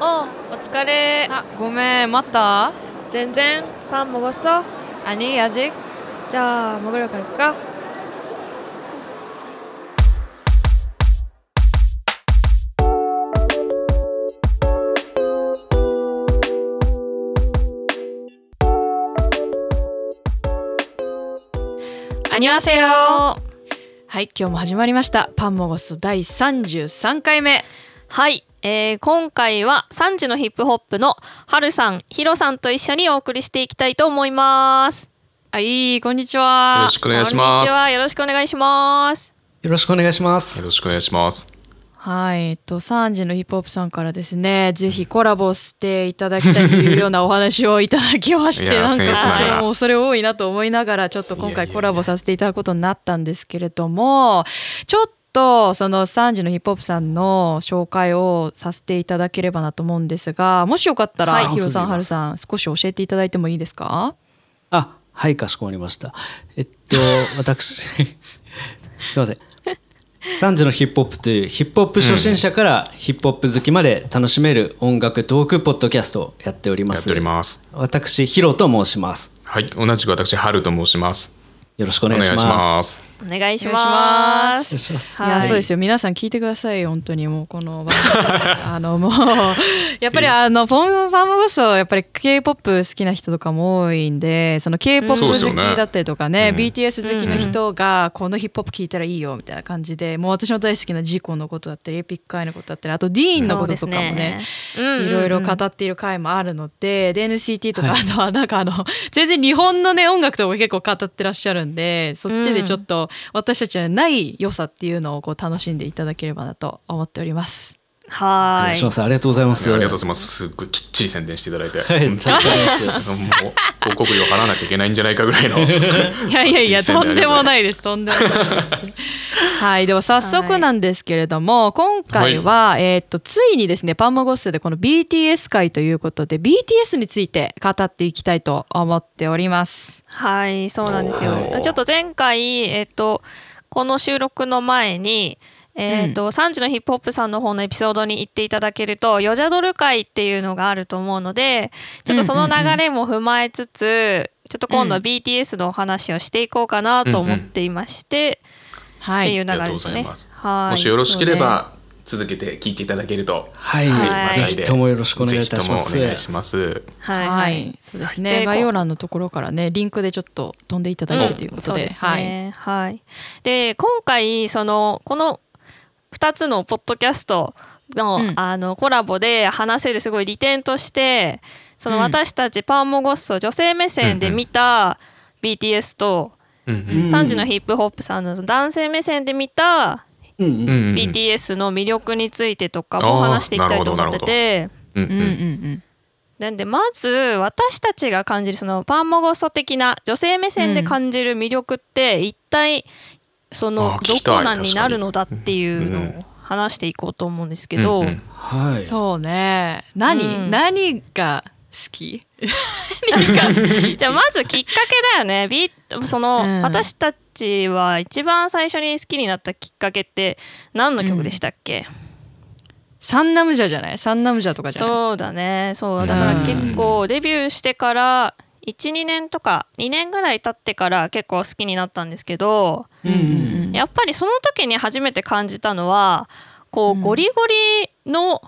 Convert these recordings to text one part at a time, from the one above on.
어, 어떡하래. 아, 고메 맞다. 젠젠, 밥 먹었어? 아니, 아직. 자, 먹으러 갈까? 안녕하세요. はい、今日も始まりました。パンモゴス第33回目。 はい、えー今回は3時のヒップホップのはるさん、ひろさんと一緒にお送りしていきたいと思います。はい、こんにちよはろ。しくお願いしこんます。にちは、よろしくお願いします。よろしくお願いしますよ。ろしくお願いします。はい、えっと、3時のヒップホップさんからですね、ぜひコラボしていただきたいというようなお話をいただきまして、なんかちらも恐れ多いなと思いながら、ちょっと今回コラボさせていただくことになったんですけれども、ちょっとその3時のヒップホップさんの紹介をさせていただければなと思うんですが、もしよかったら、はいヒロさん、ハルさん、少し教えていただいてもいいですか？あ、はい、かしこまりました。えっと、私、すいません。3時のヒップホップというヒップホップ初心者からヒップホップ好きまで楽しめる音楽トークポッドキャストをやっております。やっております。私、ヒロと申します。はい、同じく私、ハルと申します。よろしくお願いします。す。お願いします。いや、はい。そうですよ。皆さん聞いてください。本当にもうこの番組。あのもう やっぱりあのポンファンモゴスやっぱり K-POP 好きな人とかも多いんでその K-POP 好きだったりとかねうん。BTS 好きの人がこのヒップホップ聞いたらいいよみたいな感じでもう私の大好きなジコのことだったりエピックアイのことだったりあとディーンのこととかもねい。ろいろ語っている回もあるので、で NCT とか、あとはなんかあの全然日本のね音楽とかも結構語ってらっしゃるんでそっちでちょっと私たちにはない良さっていうのをこう楽しんでいただければなと思っております。おはーい。願いします。ありがとうございます。ありがとうございます。すっごいきっちり宣伝していただいて。はい、本。当にもう広告料払わなきゃいけないんじゃないかぐらいの。いやいやいやとんでもないですとんでもないです。はいでは早速なんですけれども、今回は、えーっとついにですねパンマゴッセでこの BTS 会ということで BTS について語っていきたいと思っております。はい、そうなんですよちょっと前回、えっと、この収録の前に、えっと、3時のヒップホップさんの方のエピソードに行っていただけると、ヨジャドル会っていうのがあると思うので、ちょっとその流れも踏まえつつ、ちょっと今度はうん BTS のお話をしていこうかなと思っていまして、はいっていう流ありがとうごれですねざいます。はい。もしよろしければ、続けて聞いていただけると。はい、はいぜひともよろしくお願いいたします。お願いします。はい、ははいい、そうですね。概要欄のところからね、リンクでちょっと飛んでいただいてということで、そうですはい。ね。はい。で、今回、その、この2つのポッドキャストの,、うん。あのコラボで話せるすごい利点として、そのうん。私たちパンモゴッソ女性目線で見た BTS と、うんうん。3時のヒップホップさんの男性目線で見た BTS の魅力についてとかも話していきたいと思ってて。うんうん。うんうん。なんでまず私たちが感じるそのパンモゴソ的な女性目線で感じる魅力って一体そのどこなんになるのだっていうのを話していこうと思うんですけど、うんうん。はい。そうね。何、うん。何が好き？何が好き？じゃあまずきっかけだよね。ビその、うん。私たちは一番最初に好きになったきっかけって何の曲でしたっけ、サンナムジャじゃない？サンナムジャとかじゃない？そうだね。そう。だから結構デビューしてから12年とか2年ぐらい経ってから結構好きになったんですけど、うんうんうんやっぱりその時に初めて感じたのはこうんうゴリゴリの、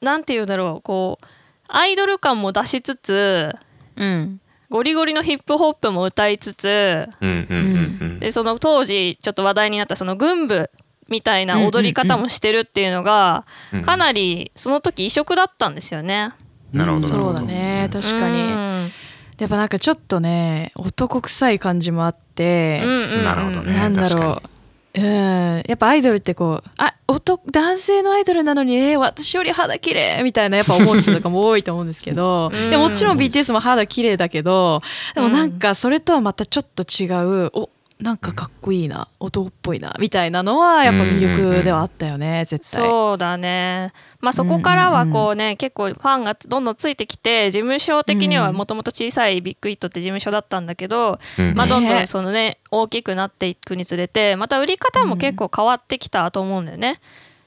なんて言うんだろうこうアイドル感も出しつつうん。ゴリゴリのヒップホップも歌いつつうんうんうんうんでその当時ちょっと話題になったその軍部みたいな踊り方もしてるっていうのがうんかなりその時異色だったんですよね。なるほどなるほどそうだね。確かうに。んやっぱなんかちょっとね、男臭い感じもあって、うんうん。うんなるほどね。なんだろう。うん、やっぱアイドルってこうあ男男性のアイドルなのにえー私より肌綺麗みたいなやっぱ思う人とかも多いと思うんですけど うん。でもちろん BTS も肌綺麗だけどでもなんかそれとはまたちょっと違うおなんかかっこいいな男っぽいなみたいなのはやっぱ魅力ではあったよね絶対。そうだね。まあそこからはこうね、結構ファンがどんどんついてきて事務所的にはもともと小さいビッグイットって事務所だったんだけど、うんまあ、ねどんどんそのね大きくなっていくにつれてまた売り方も結構変わってきたと思うんだよね。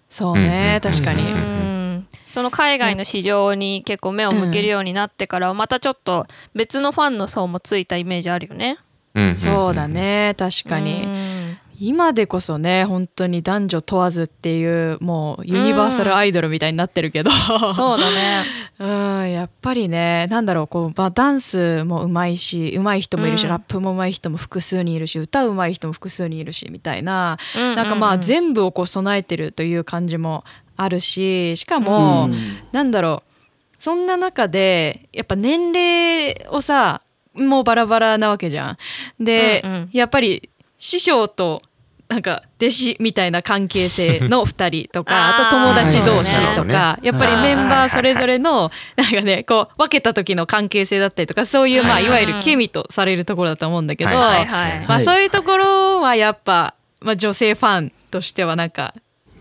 そうねうん。確かに。うん。その海外の市場に結構目を向けるようになってからはまたちょっと別のファンの層もついたイメージあるよね。うんんんそうだね確かに、うん。今でこそね本当に男女問わずっていうもうユニバーサルアイドルみたいになってるけど、そうだね。うんやっぱりねなんだろうこう、まあ、ダンスも上手いし上手い人もいるし、うん。ラップも上手い人も複数にいるし歌上手い人も複数にいるしみたいな、うんなんかまあうんうん全部をこう備えてるという感じもあるししかも、うん。なんだろうそんな中でやっぱ年齢をさもうバラバラなわけじゃん。で、うんうん。やっぱり師匠となんか弟子みたいな関係性の 2人とかあと友達同士とかやっぱりメンバーそれぞれのなんかねこう分けた時の関係性だったりとかそういうまあはいい。わゆるケミとされるところだと思うんだけどはいはいはい。まあはいそういうところはやっぱまあ女性ファンとしてはなんか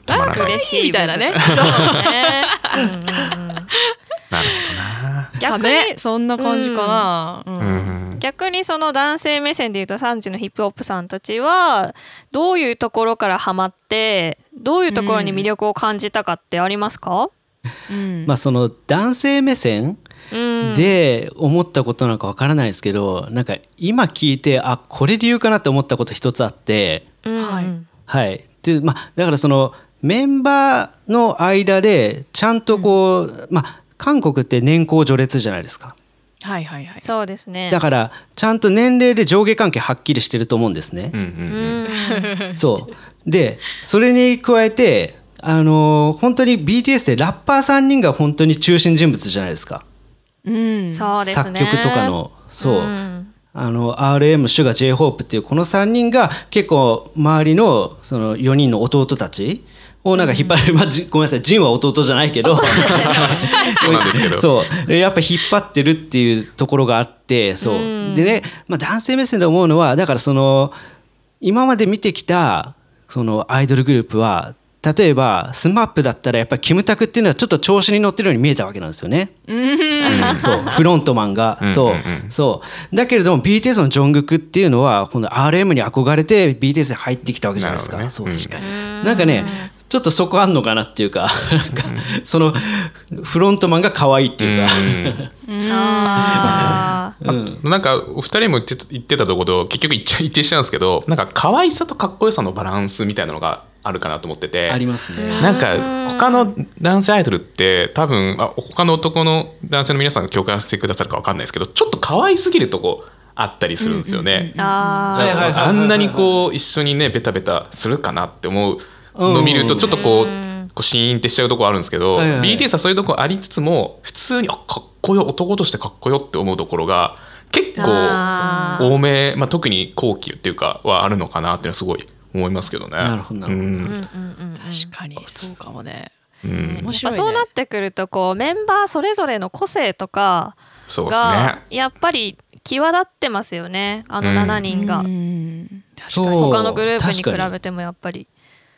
嬉しいみたいなね。なるほどな逆に？ねそんな感じかな。うん。うん。逆にその男性目線で言うと3時のヒップホップさんたちはどういうところからハマってどういうところに魅力を感じたかってありますか、うん。まあその男性目線うん、で思ったことなんかわからないですけどなんか今聞いてあこれ理由かなって思ったこと一つあって。うん。はい。はい。でまあだからそのメンバーの間でちゃんとこう、まあ韓国って年功序列じゃないですか。はいはいはい。そうですね。だからちゃんと年齢で上下関係はっきりしてると思うんですね。うんう。うん。んそう。でそれに加えてあの本当に BTS でラッパー3人が本当に中心人物じゃないですか。うん。そうですね。作曲とかの。そう、ん。あの RM シュガ j ホープっていうこの3人が結構周りのその4人の弟たちをなんか引っ張る、まあ、じごめんなさいジンは弟じゃないけど。そうなんです。けど。そう。やっぱ引っ張ってるっていうところがあってそう、うん。でね、まあ、男性目線で思うのはだからその今まで見てきたそのアイドルグループは例えば SMAP だったらやっぱりキムタクっていうのはちょっと調子に乗ってるように見えたわけなんですよね。うん。そう。フロントマンが。そう,、うんうんうん。そう。だけれども BTS のジョングクっていうのはこの RM に憧れて BTS に入ってきたわけじゃないですか。ね。そう確かに。うん。なんかねちょっとそこあんのかなっていうかなんかそのフロントマンが可愛いっていうか。なんかお二人も言ってた言ってたところと結局一致一致しちゃうんですけどなんか可愛さとかっこよさのバランスみたいなのがあるかなと思ってて。ありますね。なんか他の男性アイドルって多分あ他の男の男性の皆さんが共感してくださるか分かんないですけどちょっと可愛すぎるとこあったりするんですよね。あん。なにこう一緒にねベタベタするかなって思うのを見るとうんちょっとこううんこうシーンってしちゃうとこあるんですけど、はいはいはい。BTS はそういうとこありつつも普通にあかっこよ男としてかっこよって思うところが結構多め、まあ、特に後期っていうかはあるのかなっていうのはすごい思いますけどね。なるほどなるほど。うん。うん確かに。そうかもね。うん。面まあ、白いね。そうなってくるとこうメンバーそれぞれの個性とかそうですね。が。やっぱり際立ってますよね。あのうん。7人が、うん。そう。他のグループに。比べてもやっぱり。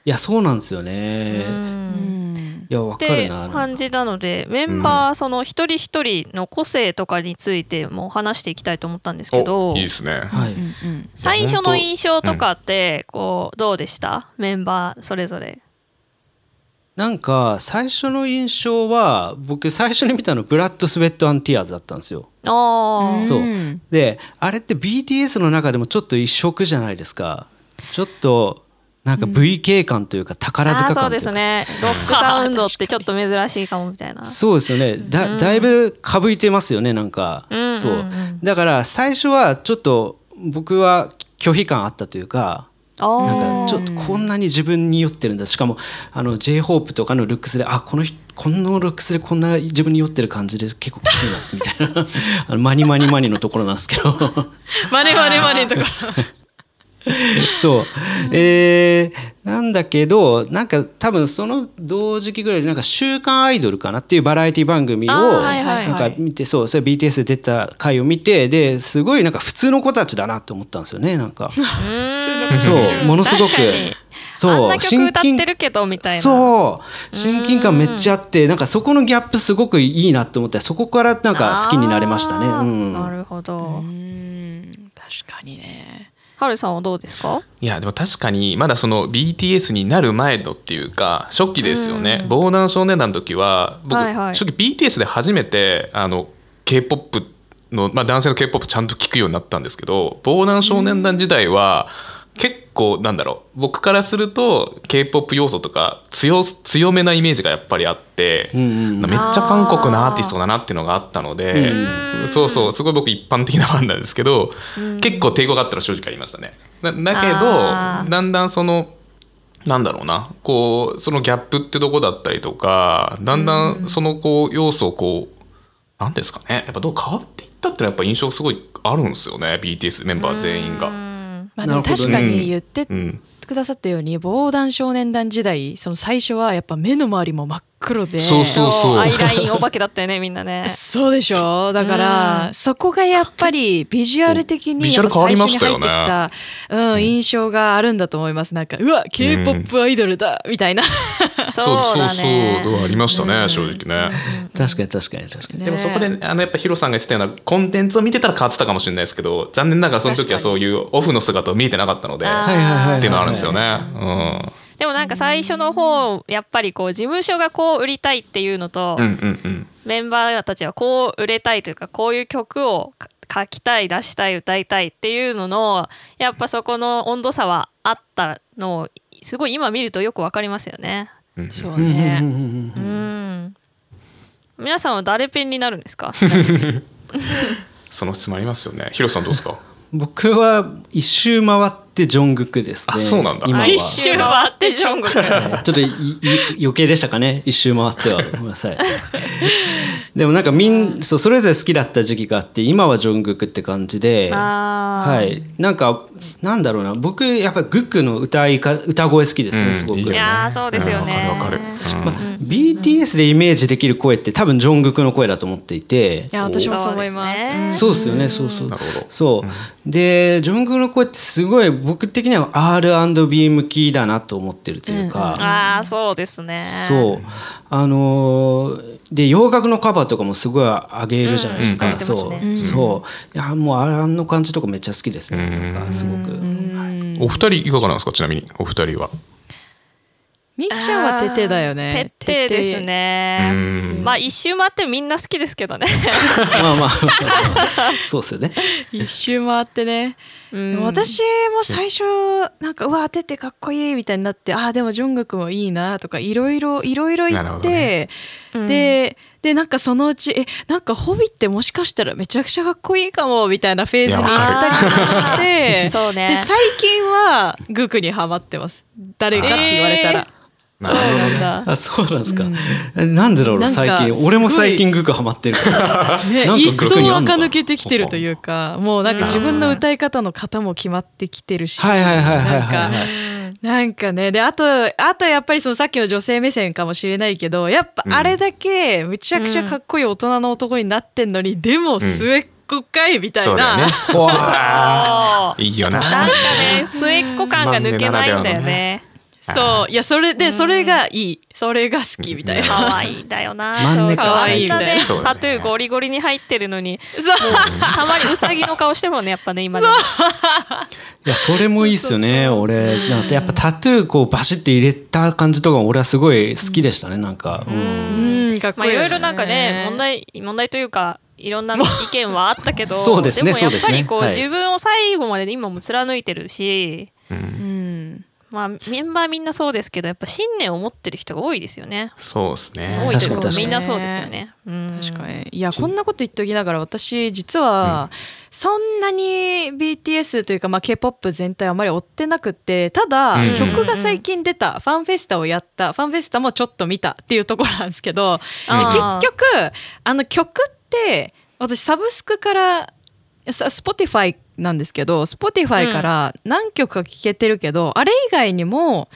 いやそうなんですようね。うんんいやわってかるな。感じなのでメンバーその一人一人の個性とかについても話していきたいと思ったんですけどおいいですね。はいうんうん最初の印象とかってこうどうでした？メンバーそれぞれ。なんか最初の印象は僕最初に見たのブラッド・スウェット・アン・ティアーズだったんですよ。あーそうんであれって BTS の中でもちょっと一色じゃないですか。ちょっとなんか VK 感というか宝塚感というか。ですね。ロックサウンドってちょっと珍しいかもみたいな。そうですよね。だだいぶかぶいてますよねなんか、うんうんうん。そう。だから最初はちょっと僕は拒否感あったというかなんかちょっとこんなに自分に酔ってるんだ。しかもあの j ホープとかのルックスであこの人このルックスでこんな自分に酔ってる感じで結構きついなみたいな。あのマニマニマニのところなんですけど。マネマネマネとか。そう。えーなんだけどなんか多分その同時期ぐらいでなんか「週刊アイドル」かなっていうバラエティ番組をあーはいはいはい。なんか見てそうそれ BTS で出た回を見てですごいなんか普通の子たちだなって思ったんですよねなんか。うーん。そうものすごくそうあんな曲歌っ親近てるけどみたいな。そう親近感めっちゃあってなんかそこのギャップすごくいいなって思ってそこからなんか好きになれましたね。うん、なるほど、うん。確かにね。はるさんはどうですか？いやでも確かにまだその BTS になる前のっていうか初期ですよね、うん。防弾少年団の時は僕、はいはい。正直 BTS で初めてあの K-POP の、まあ、男性の K-POP ちゃんと聞くようになったんですけど防弾少年団時代は結構なんだろう。僕からすると K-POP 要素とか強強めなイメージがやっぱりあって、うんうんめっちゃ韓国のアーティストだなっていうのがあったので、うん。そうそうすごい僕一般的なファンなんですけど、結構抵抗があったら正直ありましたね。だだけどだんだんそのなんだろうなこうそのギャップってとこだったりとかだんだんそのこう要素をこうなんですかね。やっぱどう変わっていったっていうのはやっぱ印象すごいあるんですよね BTS メンバー全員うが。んまあ、でも確かに言ってうん、くださったように防弾少年団時代その最初はやっぱ目の周りも真っ黒で。そうそうそう。アイラインお化けだったよねみんなね。そうでしょだから、うん。そこがやっぱりビジュアル的に最初に入ってきた、うん、印象があるんだと思います。なんかうわ k p o p アイドルだ、みたいなそうそうそうありましたね、うん。正直ね。確かに確かに確かに。でもそこであのやっぱヒロさんが言ってたようなコンテンツを見てたら変わってたかもしれないですけど残念ながらその時はそういうオフの姿を見えてなかったのでっあー。はいはいはいていうのはあるんですよね。でもなんか最初の方やっぱりこう事務所がこう売りたいっていうのと、うん、うんうん。うんメンバーたちはこう売れたいというかこういう曲をか書きたい出したい歌いたいっていうののやっぱそこの温度差はあったのをすごい今見るとよくわかりますよね。うんそうね、うん。うん。皆さんは誰ペンになるんですか？その質問ありますよね。ヒロさんどうですか？僕は一周回ってジョングクですね。あそうなんだ。今は。一周回ってジョングク。はいちょっと余計でしたかね？一周回っては。ごめんなさい。でもなんかみんそうそれぞれ好きだった時期があって今はジョングクって感じではい。なんかなんだろうな。僕やっぱりグックの歌いか歌声好きですね、うんすごく。いやーそうですよね。うんわかるわかる。うん。まあ BTS でイメージできる声って多分ジョングクの声だと思っていて。いや私もそう思います。そうですねそうですよね、そうそう。なるほど。そう、でジョングクの声ってすごい僕的には R&B 向きだなと思ってるというか、ああそうですね。そう。あのーで洋楽のカバーとかもすごい上げるじゃないですか、うんそう、上げてますそう。いやもうあの感じとかめっちゃ好きですね、うん。なんかすごく、お二人いかがなんですか？ちなみにお二人は。ミキちゃんはテテだよね。徹底ですうねんまあ一周回ってみんな好きですけどね。まあまあ。そうですよね。一周回ってね、うんでも私も最初なんかうわテテかっこいいみたいになってあーでもジョングクもいいなとかいろいろいろいろ言って、ね。うん。ででなんかそのうちえなんかホビってもしかしたらめちゃくちゃかっこいいかもみたいなフェーズに行ったりしてそうねで最近はグクにハマってます。誰かって言われたら、そうなんだあそうなんで すか、えなんでだろうなんか最近。俺も最近グックハマってるから。ね一層垢抜けてきてるというかもうなんか自分の歌い方の型も決まってきてるし。はいはいはいはいはいなんかなんかね。であとあとやっぱりそのさっきの女性目線かもしれないけどやっぱあれだけむちゃくちゃかっこいい大人の男になってんのに、でも末っ子かいみたいな、そうだよね。あいいよな。なんかね。末っ子感が抜けないんだよねそう。いやそれでそれがいい。それが好きみたいな、可愛いだよな。可愛いみたいタトゥーゴリゴリに入ってるのに。そう。たまにウサギの顔してるもんねやっぱね今でもいやそれもいいっすよね。俺なんかやっぱタトゥーこうバシッて入れた感じとか俺はすごい好きでしたねなんか、うん。うんかっこいいよね。まあいろいろなんかね問題問題というかいろんな意見はあったけどそうですねもやっぱりこう、そうですね。はい。自分を最後まで今も貫いてるし。うんうんまあメンバーみんなそうですけどやっぱ信念を持ってる人が多いですよね。そうですね。多いというかみんなそうですよね。うん。確かに。いやこんなこと言っときながら私実はそんなに BTS というか、まあ、k p o p 全体あまり追ってなくってただ、うん。曲が最近出たファンフェスタをやったファンフェスタもちょっと見たっていうところなんですけどあー結局あの曲って私サブスクからさ Spotify なんですけど Spotify から何曲か聴けてるけど、あれ以外にも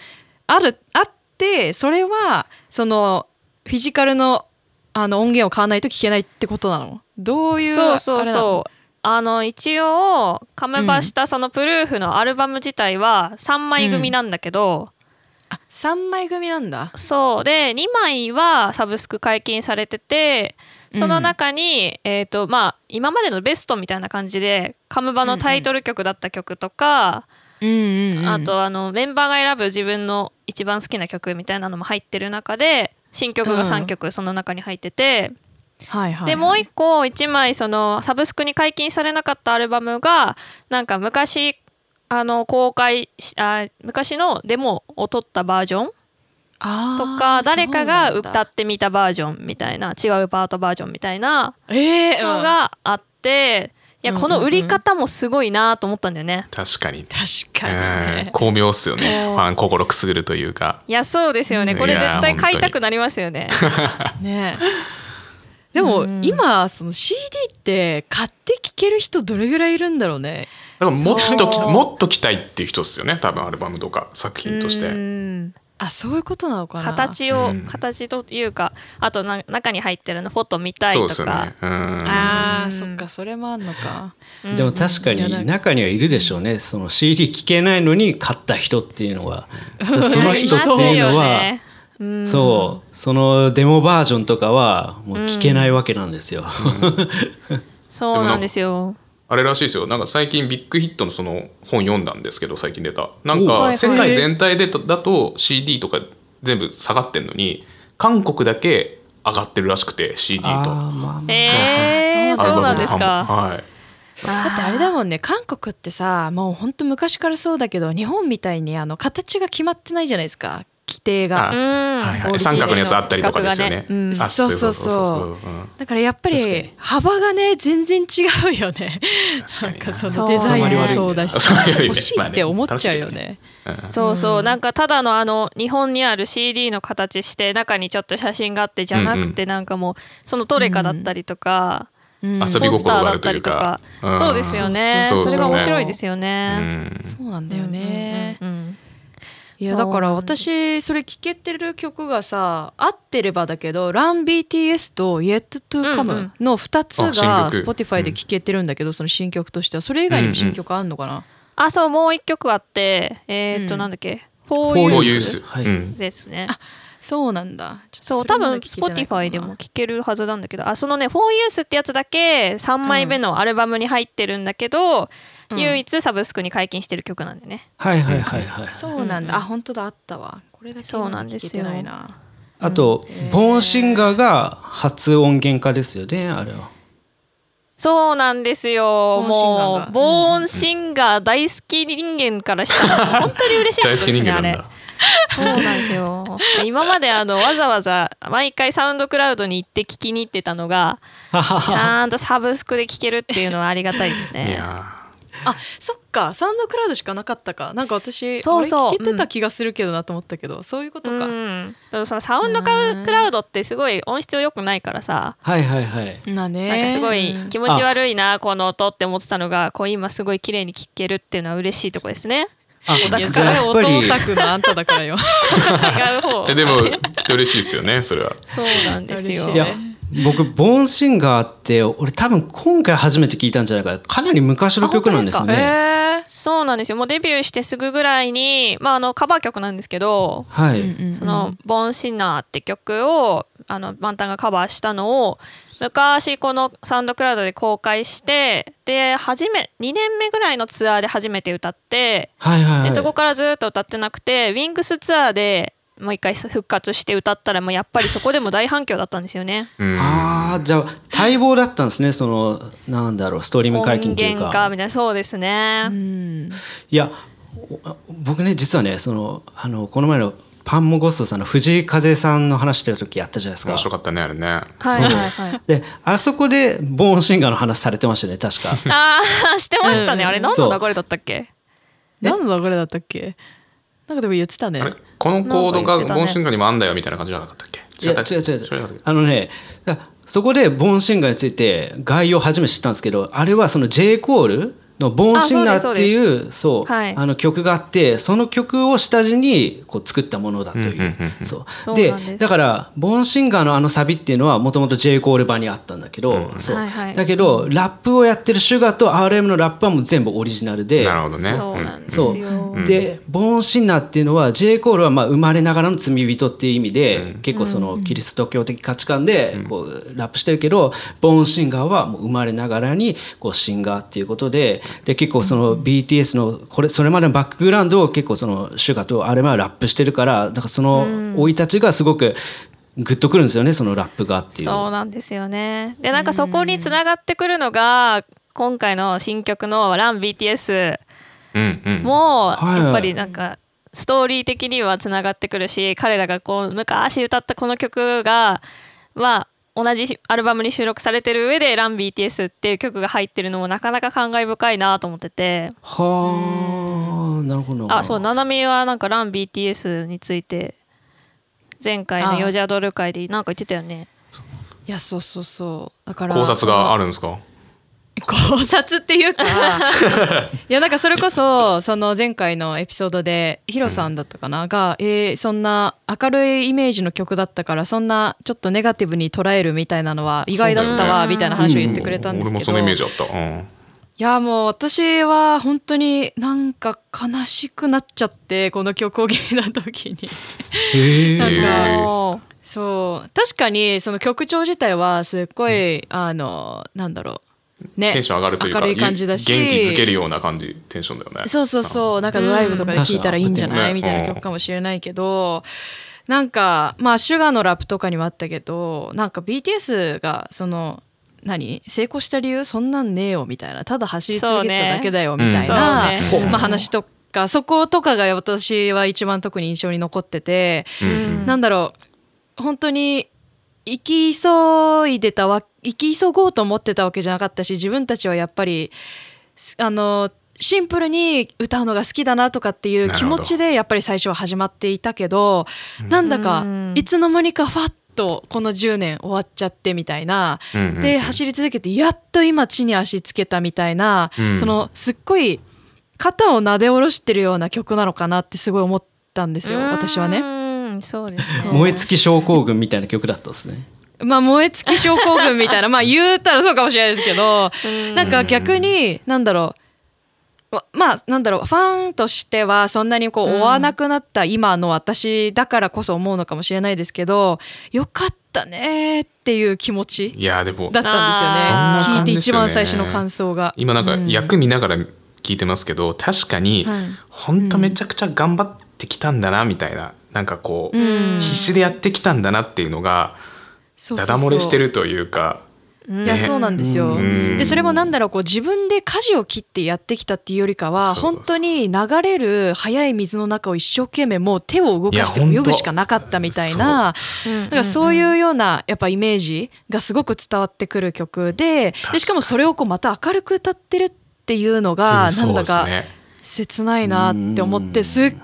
あるあってそれはそのフィジカルのあの音源を買わないと聴けないってことなの？どういうそうそうあれなの？そう。あの一応カメバしたそのプルーフのアルバム自体は3枚組なんだけど、あ3枚組なんだ。そう。で2枚はサブスク解禁されててその中に、えーとまあ、今までのベストみたいな感じでカムバのタイトル曲だった曲とか、うんうんうん。あとあのメンバーが選ぶ自分の一番好きな曲みたいなのも入ってる中で新曲が3曲その中に入ってて、はいはいでもう一個1枚そのサブスクに解禁されなかったアルバムがなんか昔あの公開しあ昔のデモを撮ったバージョンとか誰かが歌ってみたバージョンみたいな違うパートバージョンみたいなのがあって、いやうんこの売り方もすごいなと思ったんだよね。確かに。確かにうん。ね巧妙っすよね。ファン心くすぐるというか。いやそうですよね。これ絶対買いたくなりますよね。ね。でも、うん。今その CD って買って聴ける人どれぐらいいるんだろうね。だからもっともっと期待っていう人ですよね。多分アルバムとか作品としうてんあそういうことなのかな。形を、うん。形というかあとな中に入ってるのフォト見たいそうとかですよね。うん。あー、うんそっかそれもあんのか。うん。でも確かに中にはいるでしょうね。その CD 聴けないのに買った人っていうのは。その人っていうのは、ね。うん。そう。そのデモバージョンとかはもう聞けないわけなんですよ。そうなんですよ。あれらしいですよ。なんか最近 Big Hit のその本読んだんですけど最近出た。なんか世界全体でだだと CD とか全部下がってんのに韓国だけ上がってるらしくて CD と。まあまあ。えー、そうそうなんですか。はい。だってあれだもんね。韓国ってさもうほんと昔からそうだけど日本みたいにあの形が決まってないじゃないですか規定があうん、はいはい、三角のやつあったりとかですよね。ねうん。あそうそうそうだからやっぱり幅がね全然違うよね。な。んかそのデザインもそうだし。欲しいって思っちゃうよね。うん。そうそう、うんなんかただのあの日本にある CD の形して中にちょっと写真があってじゃなくてなんかもうそのトレカだったりとか、うん。遊びポスタ心があーだったるというかりとか、うん。そうですよね。そうそそう。そうれが面白いですようね。ん。そうなんだよね。うんうんうんいやだから私それ聴けてる曲がさ合ってればだけど「RunBTS」と「Yet to うんう Come ん」の2つが曲。Spotify で聴けてるんだけど、その新曲としては。それ以外にも新曲あんのかな、あそうもう一曲あってえーっと、うん。なんだっけ「For フォー For You You Youth はいうん。ですね。そうなんだ。そう多分 Spotify でも聴けるはずなんだけどあそのね「For Youth」ってやつだけ3枚目のアルバムに入ってるんだけど、うん唯一サブスクに解禁してる曲なんでね。はいはいはいはい。そうなんだ、うんあ本当だあったわこれだけそうなんですないなあと、ボーンシンガーが初音源化ですよねあれは。そうなんですよ。もう、ボーンシンガー大好き人間からしたら、本当に嬉しいこと大好きですね、あれ人間なんだ。。そうなんですよ。今まであの、わざわざ毎回サウンドクラウドに行って聞きに行ってたのが、ちゃんとサブスクで聞けるっていうのはありがたいですいね。やあそっか。サウンドクラウドしかなかったか。なんか私そうそう。聞けてた気がするけどなと思ったけど、そういうことか、うん、でもそのサウンドクラウドってすごい音質良くないからさ、はいはいはい。なね。なんかすごいうん気持ち悪いなこの音って思ってたのがこう今すごい綺麗に聞けるっていうのは嬉しいとこですね。あいやオタクそれ音オタクのあんただからよ。違う方。ーえでもきっと嬉しいですよねそれは。そうなんですよ。僕ボーンシンガーって俺多分今回初めて聞いたんじゃないかなかなり昔の曲なんですよね。えそうなんですよもうデビューしてすぐぐらいに、まあ、あのカバー曲なんですけどはい。ーその「ボンシナー」って曲をあのバンタンがカバーしたのを昔このサウンドクラウドで公開してで初め2年目ぐらいのツアーで初めて歌ってはいはいはい。でそこからずっと歌ってなくてウィングスツアーでもう一回復活して歌ったらもうやっぱりそこでも大反響だったんですよね。うんああじゃあ待望だったんですねそのなんだろうストリーム音解禁という源か。化みたいなそうですね。うんいやお僕ね実はねそのあのこの前のパンモゴストさんの藤井風さんの話してる時やったじゃないですか面。白かったねあれね。はいはいはい。であそこでボーンシンガーの話されてましたね確か。ああしてましたね。あれ何の流れだったっけ？何の流れだったっけ？なんかでも言ってたね。このコードがなんか言ってたね。ボンシンガーにもあんだよみたいな感じじゃなかったっけいやったっけ違う。違う違う。あのねだそこでボーンシンガーについて概要を初めて知ったんですけどあれはその J コール？の「ボーンシンナー」っていうすそうはい。あの曲があってその曲を下地にこう作ったものだという。そう。でだからボーンシンガーのあのサビっていうのはもともと J. コール版にあったんだけどそう。だけどラップをやってるシュガーと RM のラップはもう全部オリジナルでなるほどね。そう。でボーンシンナーっていうのは J. コールはまあ生まれながらの罪人っていう意味で、結構そのキリスト教的価値観でこうラップしてるけど、ボーンシンガーはもう生まれながらにこうシンガーっていうことでで結構その BTS のこれそれまでのバックグラウンドを結構そのシュとあれはラップしてるからだからその生い立ちがすごくグッとくるんですよねそのラップがっていう。そうなんですよね。でなんかそこにつながってくるのが今回の新曲の「ラン BTS うんうんもはいやっぱりなんかストーリー的にはつながってくるし彼らがこう昔歌ったこの曲がは同じアルバムに収録されてる上で「ラン BTS」っていう曲が入ってるのもなかなか感慨深いなと思ってて。はあなるほど。あそうななみはなんか「ラン BTS」について前回の「ヨジャドル会」でなんか言ってたよね。いやそうそうそう。だから考察があるんですか？考察っていうか。いやなんかそれこそその前回のエピソードでヒロさんだったかな、が、えーそんな明るいイメージの曲だったからそんなちょっとネガティブに捉えるみたいなのは意外だったわみたいな話を言ってくれたんですけど、俺もそのイメージあった、うん、いやもう私は本当になんか悲しくなっちゃってこの曲を聴いた時に。なんかそう。確かにその曲調自体はすっごい、あのなんだろうね。テンション上がるというか明るい感じだし。元気づけるような感じテンションだよね。そうそうそう。なんかドライブとかで聴いたらいいんじゃない、うん。みたいな曲かもしれないけどなんかまあシュガーのラップとかにもあったけどなんか BTS がその何？成功した理由そんなんねえよみたいな。ただ走り続けてただけだよみたいな、そうね。まあ、話とかそことかが私は一番特に印象に残ってて、うん。なんだろう。本当に生き急いでたわ生き急ごうと思ってたわけじゃなかったし自分たちはやっぱりすあのシンプルに歌うのが好きだなとかっていう気持ちでやっぱり最初は始まっていたけどなんだかうん。いつの間にかファッとこの10年終わっちゃってみたいな。うんうんうん。で走り続けてやっと今地に足つけたみたいな、うん。そのすっごい肩をなで下ろしてるような曲なのかなってすごい思ったんですよ私はね。うんそうですね。燃え尽き症候群みたいな曲だったんですね。まあ燃え尽き症候群みたいな。まあ言うたらそうかもしれないですけどなんか逆になんだろう。わまあなんだろう。ファンとしてはそんなにこう追わなくなった今の私だからこそ思うのかもしれないですけどよかったねっていう気持ちいやでもだったんですよね。そんな聞いて感じですよね。一番最初の感想が。今なんかうん。役見ながら聞いてますけど、確かにはい。本当めちゃくちゃ頑張ってきたんだなみたいななんかこう、うん。必死でやってきたんだなっていうのがダダ漏れしてるというかいやそうなんですよ。うん。でそれもなんだろうこう自分で舵を切ってやってきたっていうよりかは本当に流れる速い水の中を一生懸命もう手を動かして泳ぐしかなかったみたいななんかそういうようなやっぱイメージがすごく伝わってくる曲ででしかもそれをこうまた明るく歌ってるっていうのがなんだか切ないなって思ってすっ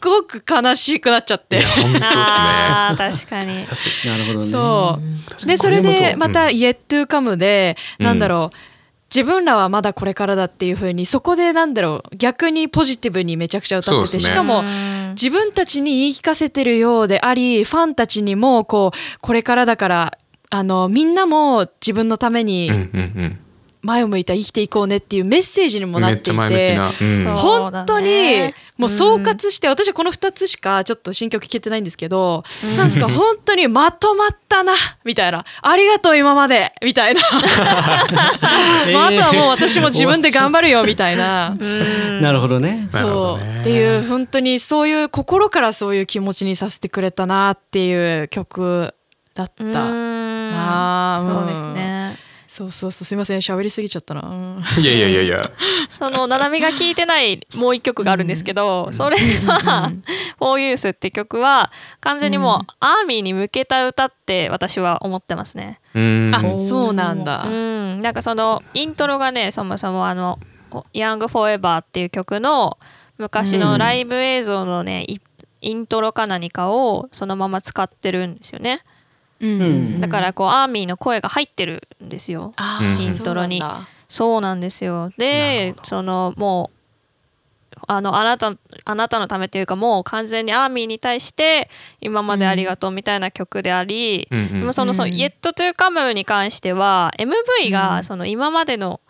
ごく悲しくなっちゃって。本当ですね。あー確かに。なるほどね。そう。でそれでまた「うん Yet to Come で」うんなんだろう。自分らはまだこれからだっていう風にそこでなんだろう逆にポジティブにめちゃくちゃ歌ってて、ね。しかもうん自分たちに言い聞かせてるようでありファンたちにもこうこれからだからあのみんなも自分のためうんうにん前を向いた生きていこうねっていうメッセージにうんもなっていて。うん。本当にもう総括して、私はこの2つしかちょっと新曲聴けてないんですけど、なんか本当にまとまったなみたいな。ありがとう今までみたいな、まあ、あとはもう私も自分で頑張るよみたいな。なるほどね。そう。どね。っていう本当にそういう心からそういう気持ちにさせてくれたなっていう曲だったうん。なあそうですね。そうそうそうすいません喋りすぎちゃったな、う んいやいやいやいや。そのななみが聴いてないもう一曲があるんですけど、それは「フォーユースって曲は完全にもうアーミーに向けた歌って私は思ってますね。うん。あそうなんだ。うん、なんかそのイントロがねそもそもあの「ヤング・フォーエバー」っていう曲の昔のライブ映像のね、イイントロか何かをそのまま使ってるんですよね。だからこうアーミーの声が入ってるんですよ。イントロに。そうなんですよ。でそのもうあのあなたあなたのためというかもう完全にアーミーに対して今までありがとうみたいな曲であり、うんうん。でもその Yet to Come に関しては MV がその今までの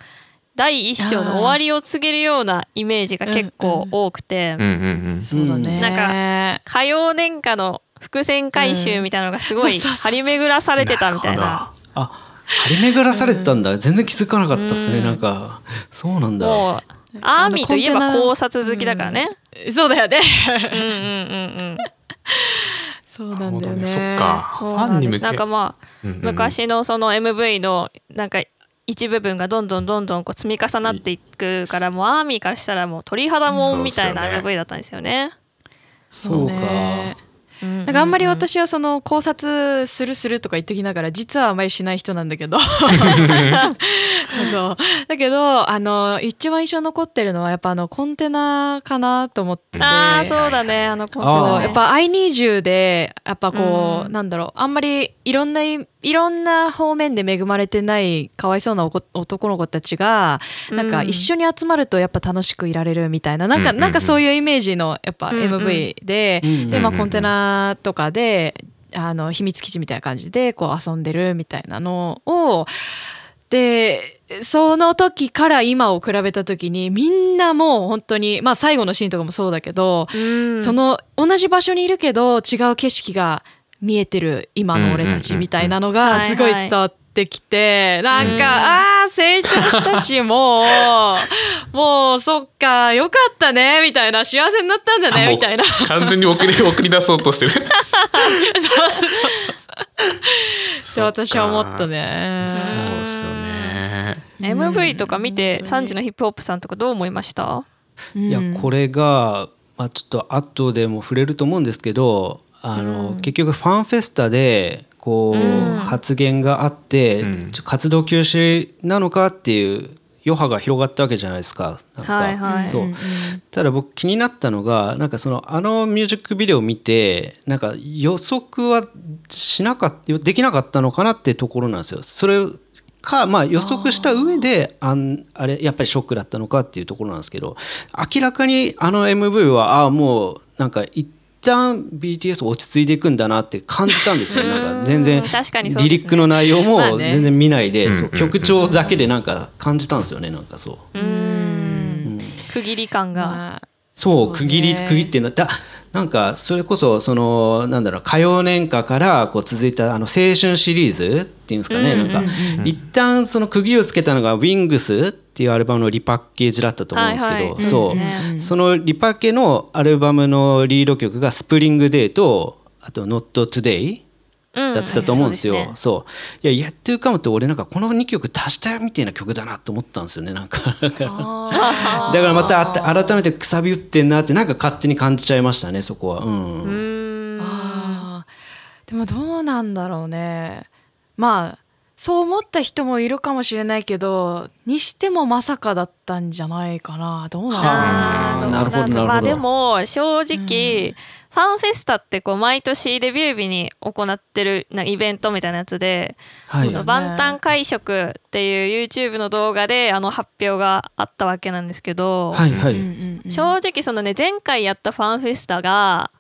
第一章の終わりを告げるようなイメージが結構多くて、うんうんうん。そうだね。なんか歌謡年歌の伏線回収みたいなのがすごい張り巡らされてたみたいな。なあ張り巡らされてたんだ、全然気づかなかったですね、うん。なんか。そうなんだ。もうアーミーといえば考察好きだからね。そうだよね。うんうんうんうん。そうなんだよね。そっか。フそうなんです。ァンに向けなんかまあ、うんうん昔のその MV のなんか一部分がどんどんどんどんこう積み重なっていくからもうアーミーからしたらもう鳥肌もんみたいなそうですよね。MV だったんですよね。そうか、ねななんかあんまり私はその考察するするとか言ってきながら実はあんまりしない人なんだけど。そう。だけどあの一番印象に残ってるのはやっぱあのコンテナかなと思ってて。ああそうだね。あのコンセプあートねやっぱ「I need you」でやっぱこう、うん。なんだろう。あんまりいろんないいろんな方面で恵まれてないかわいそうな男の子たちがなんかうん。一緒に集まるとやっぱ楽しくいられるみたいななんか、なんかそういうイメージのやっぱ MV で、うん。でまあコンテナとかであの秘密基地みたいな感じでこう遊んでるみたいなのをでその時から今を比べた時にみんなもう本当にまあ最後のシーンとかもそうだけど、うん。その同じ場所にいるけど違う景色が見えてる今の俺たちみたいなのうんがすごい伝わってきて、なんか、うんああ成長したしもう もうそっかよかったねみたいな幸せになったんだねみたいな。完全に送り 送り出そうとしてる。って私は思ったね。そうですよね。MV とか見て3時のヒップホップさんとかどう思いました？いやこれが、まあ、ちょっと後でも触れると思うんですけどあの、結局ファンフェスタでこう、うん。発言があって、活動休止なのかっていう余波が広がったわけじゃないですか。なんかはいはい。そう。ただ僕気になったのがなんかそのあのミュージックビデオを見てなんか予測はしなかったできなかったのかなってところなんですよ。それかまあ予測した上であんあれやっぱりショックだったのかっていうところなんですけど明らかにあの MV はああもうなんか一旦 BTS 落ち着いていくんだなって感じたんですよ なんか全然リリックの内容も全然見ないで、うんそう曲調だけでなんか感じたんですよねなんかそう。うん。区切り感が。まあそう区切り区切ってなだなんかそれこそそのなんだろう歌謡年歌からこう続いたあの青春シリーズっていうんですかね、うんなんか。一旦その区切りをつけたのが「Wings」っていうアルバムのリパッケージだったと思うんですけど、はいはい。そう、そのリパケのアルバムのリード曲が「スプリングデーとあと「Not Today」うん。だったと思うんですよ。そうそう。いや「やってるかも」って俺なんかこの2曲足したよみたいな曲だなと思ったんですよねなんか。だからまた改めてくさび打ってんなってなんか勝手に感じちゃいましたねそこは。うん。うん。でもどうなんだろうね。まあそう思った人もいるかもしれないけどにしてもまさかだったんじゃないかな。どうなんだろう。なるほどなるほど。まあでも正直、ファンフェスタってこう毎年デビュー日に行ってるなイベントみたいなやつではい。その万端会食っていう YouTube の動画であの発表があったわけなんですけど、はいはい、うんうんうん正直そのね前回やったファンフェスタが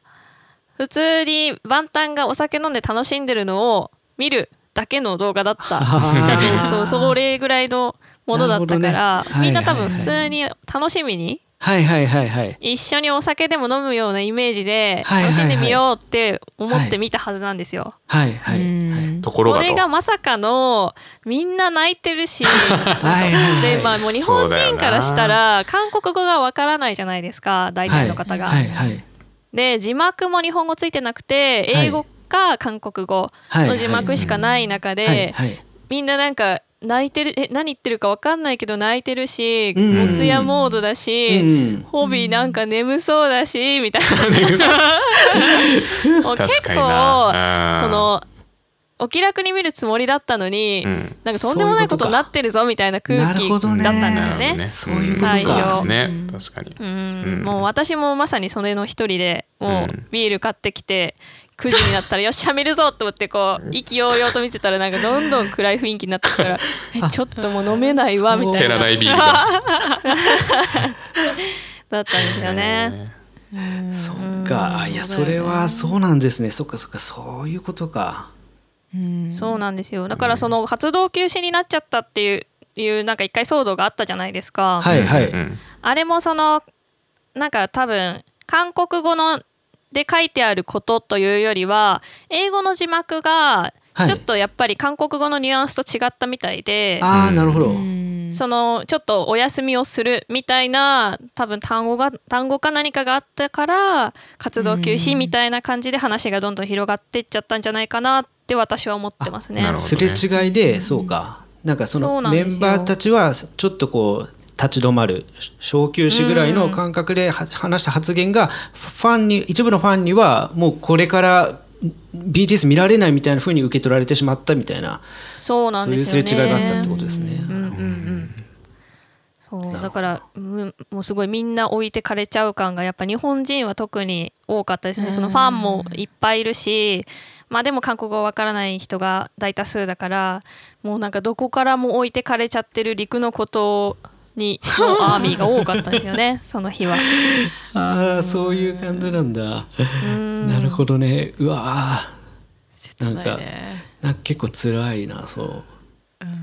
普通に万端がお酒飲んで楽しんでるのを見るだけの動画だった じゃあそうそれぐらいのものだったから、ねみんな多分はいはいはい。普通に楽しみにはいはいはいはい。一緒にお酒でも飲むようなイメージではいはいはい。楽しんでみようって思って見たはずなんですよ。はいはい、うん。ところがと。それがまさかのみんな泣いてるし。はいはいでまあもう日本人からしたら韓国語がわからないじゃないですか大体の方が。はいはいで字幕も日本語ついてなくて英語か韓国語はいの字幕しかない中はいではい。みんななんか泣いてるえ何言ってるかわかんないけど泣いてるしうんお通夜モードだうしん。ホビーなんか眠そうだしみたいな。もう結構そのお気楽に見るつもりだったのに、うん。なんかとんでもないことになってるぞみたいな空気だったんですよなるほどね。そういうことか。最初そうですね。確かに。うん。うん。もう私もまさにそれの一人でもううん。ビール買ってきて9時になったらよっしゃ見るぞと思ってこう意気揚々と見てたらなんかどんどん暗い雰囲気になってきたから えちょっともう飲めないわみたいな。減らないビー。ルがだったんですよね。そっか。あいやそれはそうなんですね。そっかそっか。そういうことか。うん。そうなんですよ。だからその活動休止になっちゃったっていういうなんか一回騒動があったじゃないですか。はいはい、うん。あれもそのなんか多分韓国語ので書いてあることというよりは英語の字幕がはい。ちょっとやっぱり韓国語のニュアンスと違ったみたいで、ああなるほど、うん。そのちょっとお休みをするみたいな多分単語が単語か何かがあったから活動休止みたいな感じで話がどんどん広がっていっちゃったんじゃないかなって私は思ってますね。あなる。ほどすれ違いでそうか。なんかそそのメンバーたちはちょっとこう立ち止まる小休止ぐらいの感覚では話した発言がファンに一部のファンにはもうこれから BTS 見られないみたいな風に受け取られてしまったみたいなそうなんそういうですよね。すれ違いがあったってことですね。うんうんうんそうだからうんもうすごいみんな置いてかれちゃう感がやっぱ日本人は特に多かったですねそのファンもいっぱいいるしまあでも韓国語わからない人が大多数だからもうなんかどこからも置いてかれちゃってる陸のことにのアーミーが多かったんですよね その日は。ああそういう感じなんだ。なるほどね。うわー。なんかなんか結構辛いなそう、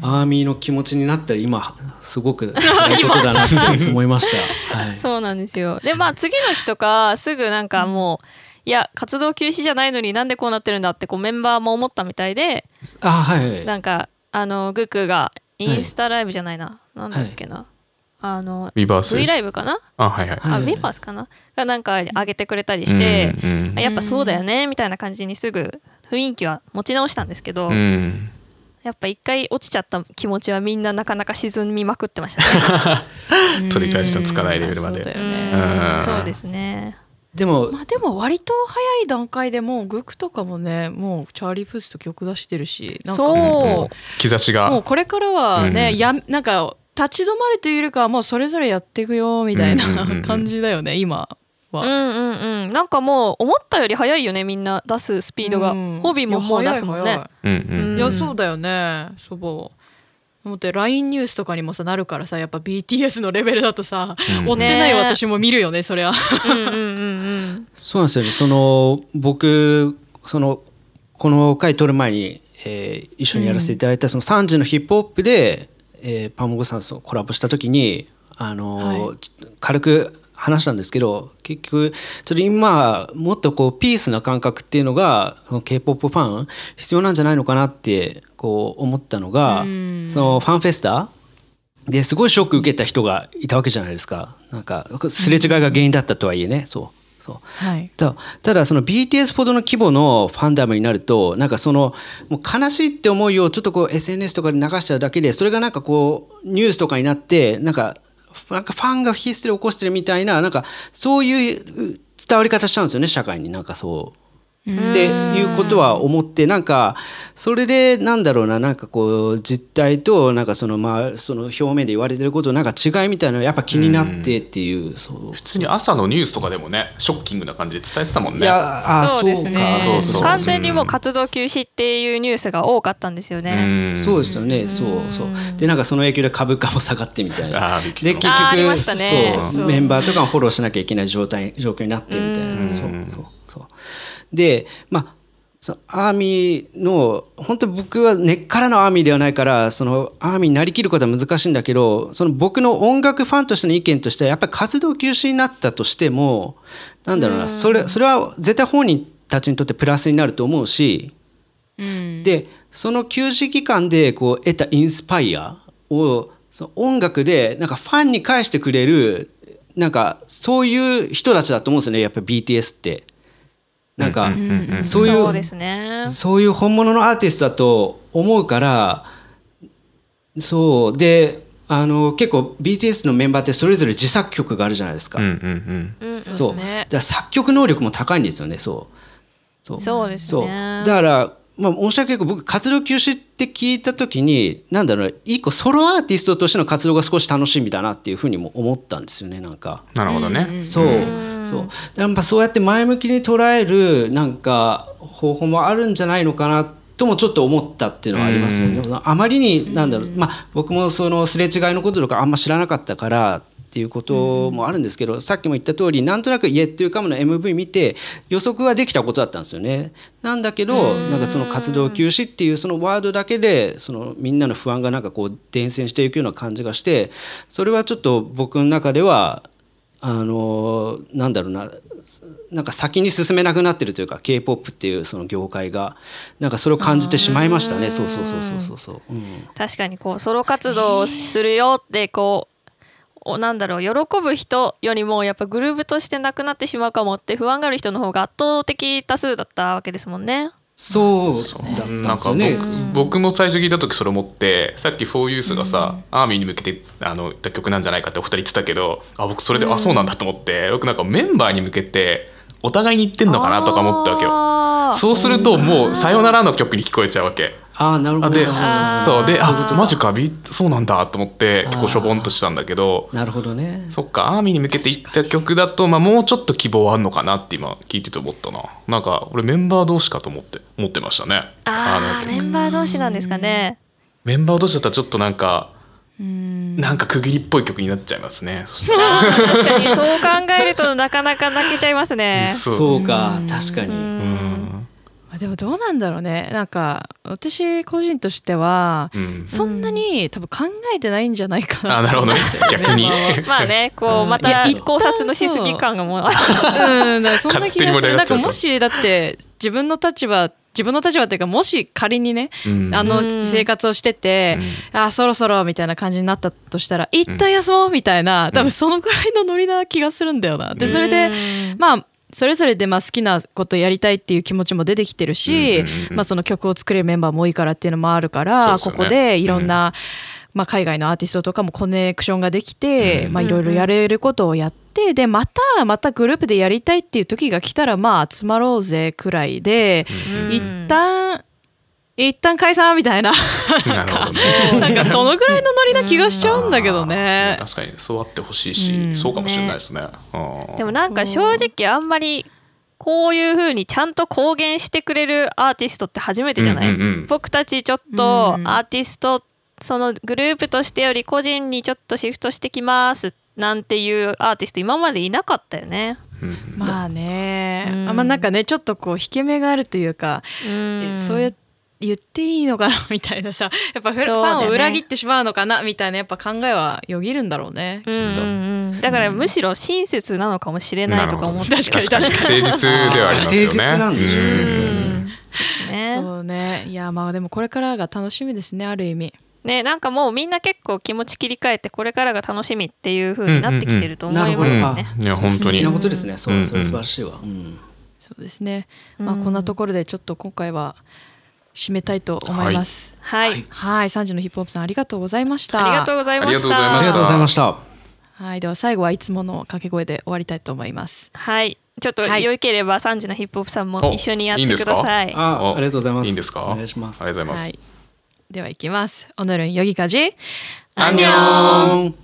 アーミーの気持ちになったら今すごく 辛いことだなって思いました。はい、そうなんですよ。でまあ次の日とかすぐなんかもういや活動休止じゃないのになんでこうなってるんだってこうメンバーも思ったみたいであはいはいなんかあのグクがインスタライブじゃないな、なんだっけな、あのビバース V ライブかな、あはいはい。あはい。ビバースかな？がなんか上げてくれたりして、うんうんあやっぱそうだよねみたいな感じにすぐ雰囲気は持ち直したんですけど、うん。やっぱ一回落ちちゃった気持ちはみんななかなか沈みまくってましたね。取り返しのつかないレベルまで。そうだようねん。そうですね。でもまあでも割と早い段階でもうグクとかもねもうチャーリー・プースと曲出してるしなんかそう。も兆しうもうがこれからはね、うん。やなんか立ち止まるというよりかはもうそれぞれやっていくよみたいうんうんうんうなん感じだよね今うんは。うんうん。なんかもう思ったより早いよねみんな出すスピードが。うんホビーももう出すもんねいや早い。うんううんんいやそうだよねそう思って LINE ニュースとかにもさなるからさやっぱ BTS のレベルだとさ、うん追ってないね私も見るよねそりゃ。うんうんうんうん。そうなんですよねその僕そのこの回撮る前に、えー一緒にやらせていただいたその3時のヒップホップで、えーパンモゴさんとコラボした時にあのーはい。軽く話したんですけど結局ちょっと今もっとこうピースな感覚っていうのが k p o p ファン必要なんじゃないのかなってこう思ったのがうん。そのファンフェスタですごいショック受けた人がいたわけじゃないですか。なんかすれ違いが原因だったとはいえね。そうそう。はい。たただその BTS ほどの規模のファンダムになるとなんかそのもう悲しいって思いをちょっとこう SNS とかで流しちゃうだけでそれがなんかこうニュースとかになってなんかなんかファンがヒステリー起こしてるみたいななんかそういうう伝わり方しちゃうんですよね社会に。なんかそう。っていうことは思ってなんかそれでなんだろうななんかこう実態となんかそのまあその表面で言われてることなんか違いみたいなのがやっぱ気になってっていうそう。普通に朝のニュースとかでもねショッキングな感じで伝えてたもんいねやあそうですね。そうそう完全にもう活動休止っていうニュースが多かったんですようね。ん。そうですよね、そうそう。で、なんかその影響で株価も下がってみたいな。で、結局、ね。そう。そう。メンバーとかもフォローしなきゃいけない状態、状況になってるみたいうん。な。そうそうそう。で、まあ、そのアーミーの本当に僕は根っからのアーミーではないからそのアーミーになりきることは難しいんだけどその僕の音楽ファンとしての意見としてはやっぱり活動休止になったとしてもなんだろうなそれそれは絶対本人たちにとってプラスになると思うしうんでその休止期間でこう得たインスパイアをその音楽でなんかファンに返してくれるなんかそういう人たちだと思うんですよねやっぱり BTS って。なんかそういうそうですね。そういう本物のアーティストだと思うからそう。であの結構 BTS のメンバーってそれぞれ自作曲があるじゃないですか。そう。ですね。だから作曲能力も高いんですよねそう。そう。そうですそう。ね。だからまあ、申し訳ないけど僕活動休止って聞いた時になんだろう一個ソロアーティストとしての活動が少し楽しみだなっていうふうにも思ったんですよねなんか。なるほどね、そう。そう。やっぱそうやって前向きに捉えるなんか方法もあるんじゃないのかなともちょっと思ったっていうのはありますよね。あまりになんだろう、まあ、僕もそのすれ違いのこととかあんま知らなかったからっていうこともあるんですけど、さっきも言った通りなんとなく「家っていうかも」の MV 見て予測はできたことだったんですよね。なんだけどなんかその活動休止っていうそのワードだけでそのみんなの不安がなんかこう伝染していくような感じがしてそれはちょっと僕の中ではあのなんだろうななんか先に進めなくなってるというか k p o p っていうその業界がなんかそれを感じてしまいましたね。そうそうそうそうそうそう、うん、確かにこうソロ活動をするよってこなんだろう喜ぶ人よりもやっぱグループとしてなくなってしまうかもって不安がある人の方が圧倒的多数だったわけですもんね。そうだったんですよね。僕も最初聞いた時それ思ってさっき「フォーユースがさ、うん、アーミーに向けてあの言った曲なんじゃないかってお二人言ってたけどあ僕それで、うん、あそうなんだと思って僕なんかメンバーに向けてお互いに言ってんのかなとか思ったわけよ。そうするともう「さよなら」の曲に聞こえちゃうわけ。あなるほどでそうであマジかビそうなんだと思って結構しょぼんとしたんだけどなるほどね。そっかアーミーに向けていった曲だと、まあ、もうちょっと希望あるのかなって今聞いてて思ったな。なんか俺メンバー同士かと思って思ってましたね。ああメンバー同士なんですかね。メンバー同士だったらちょっとなんかなんか区切りっぽい曲になっちゃいますね。確かにそう考えるとなかなか泣けちゃいますね。そう。か確かに。うんでもどうなんだろうね。なんか私個人としては、うん、そんなに多分考えてないんじゃないかな、あなるほどね。逆に。まあねこうまた考察のしすぎ感がもう。うんだそんな気がする。なんかもしだって自分の立場自分の立場っていうかもし仮にね、うん、あの生活をしてて、うん、あそろそろみたいな感じになったとしたら一旦休もうみたいな、多分そのくらいのノリな気がするんだよな。でそれでまあそれぞれでまあ好きなことやりたいっていう気持ちも出てきてるし、まあ、その曲を作れるメンバーも多いからっていうのもあるから、ね、ここでいろんな、まあ、海外のアーティストとかもコネクションができて、まあ、いろいろやれることをやってでまたまたグループでやりたいっていう時が来たらまあ集まろうぜくらいで、一旦一旦解散みたいな。なんかなんかそのぐらいのノリな気がしちゃうんだけどね、確かにそうあってほしいし、うん、そうかもしれないですね、ね、でもなんか正直あんまりこういうふうにちゃんと公言してくれるアーティストって初めてじゃない、うんうんうん、僕たちちょっとアーティストそのグループとしてより個人にちょっとシフトしてきますなんていうアーティスト今までいなかったよね。まあね、うん、あまあなんかねちょっとこう引け目があるというか、うん、そうやって言っていいのかな？みたいなさやっぱファンを裏切ってしまうのかな？みたいなやっぱ考えはよぎるんだろうねきっと、うんうん、だからむしろ親切なのかもしれないとか思って確かに確かに。誠実ではありますよね。誠実なんでしょうね、それね。そうね。いやまあでもこれからが楽しみですねある意味。ね、なんかもうみんな結構気持ち切り替えてこれからが楽しみっていう風になってきてると思いますよね。いや本当に。なことですね。そう、それ素晴らしいわ。うん、そうですね。まあこんなところでちょっと今回は締めたいと思います。はい。はい、三時のヒップホップさんありがとうございました。ありがとうございました。ありがとうございました。はい、では最後はいつもの掛け声で終わりたいと思います。はい。ちょっと良ければ三時のヒップホップさんも一緒にやってください。あ、ありがとうございます。いいんですか。お願いします。ありがとうございます。はい、では行きます。오늘은여기까 지。 안녕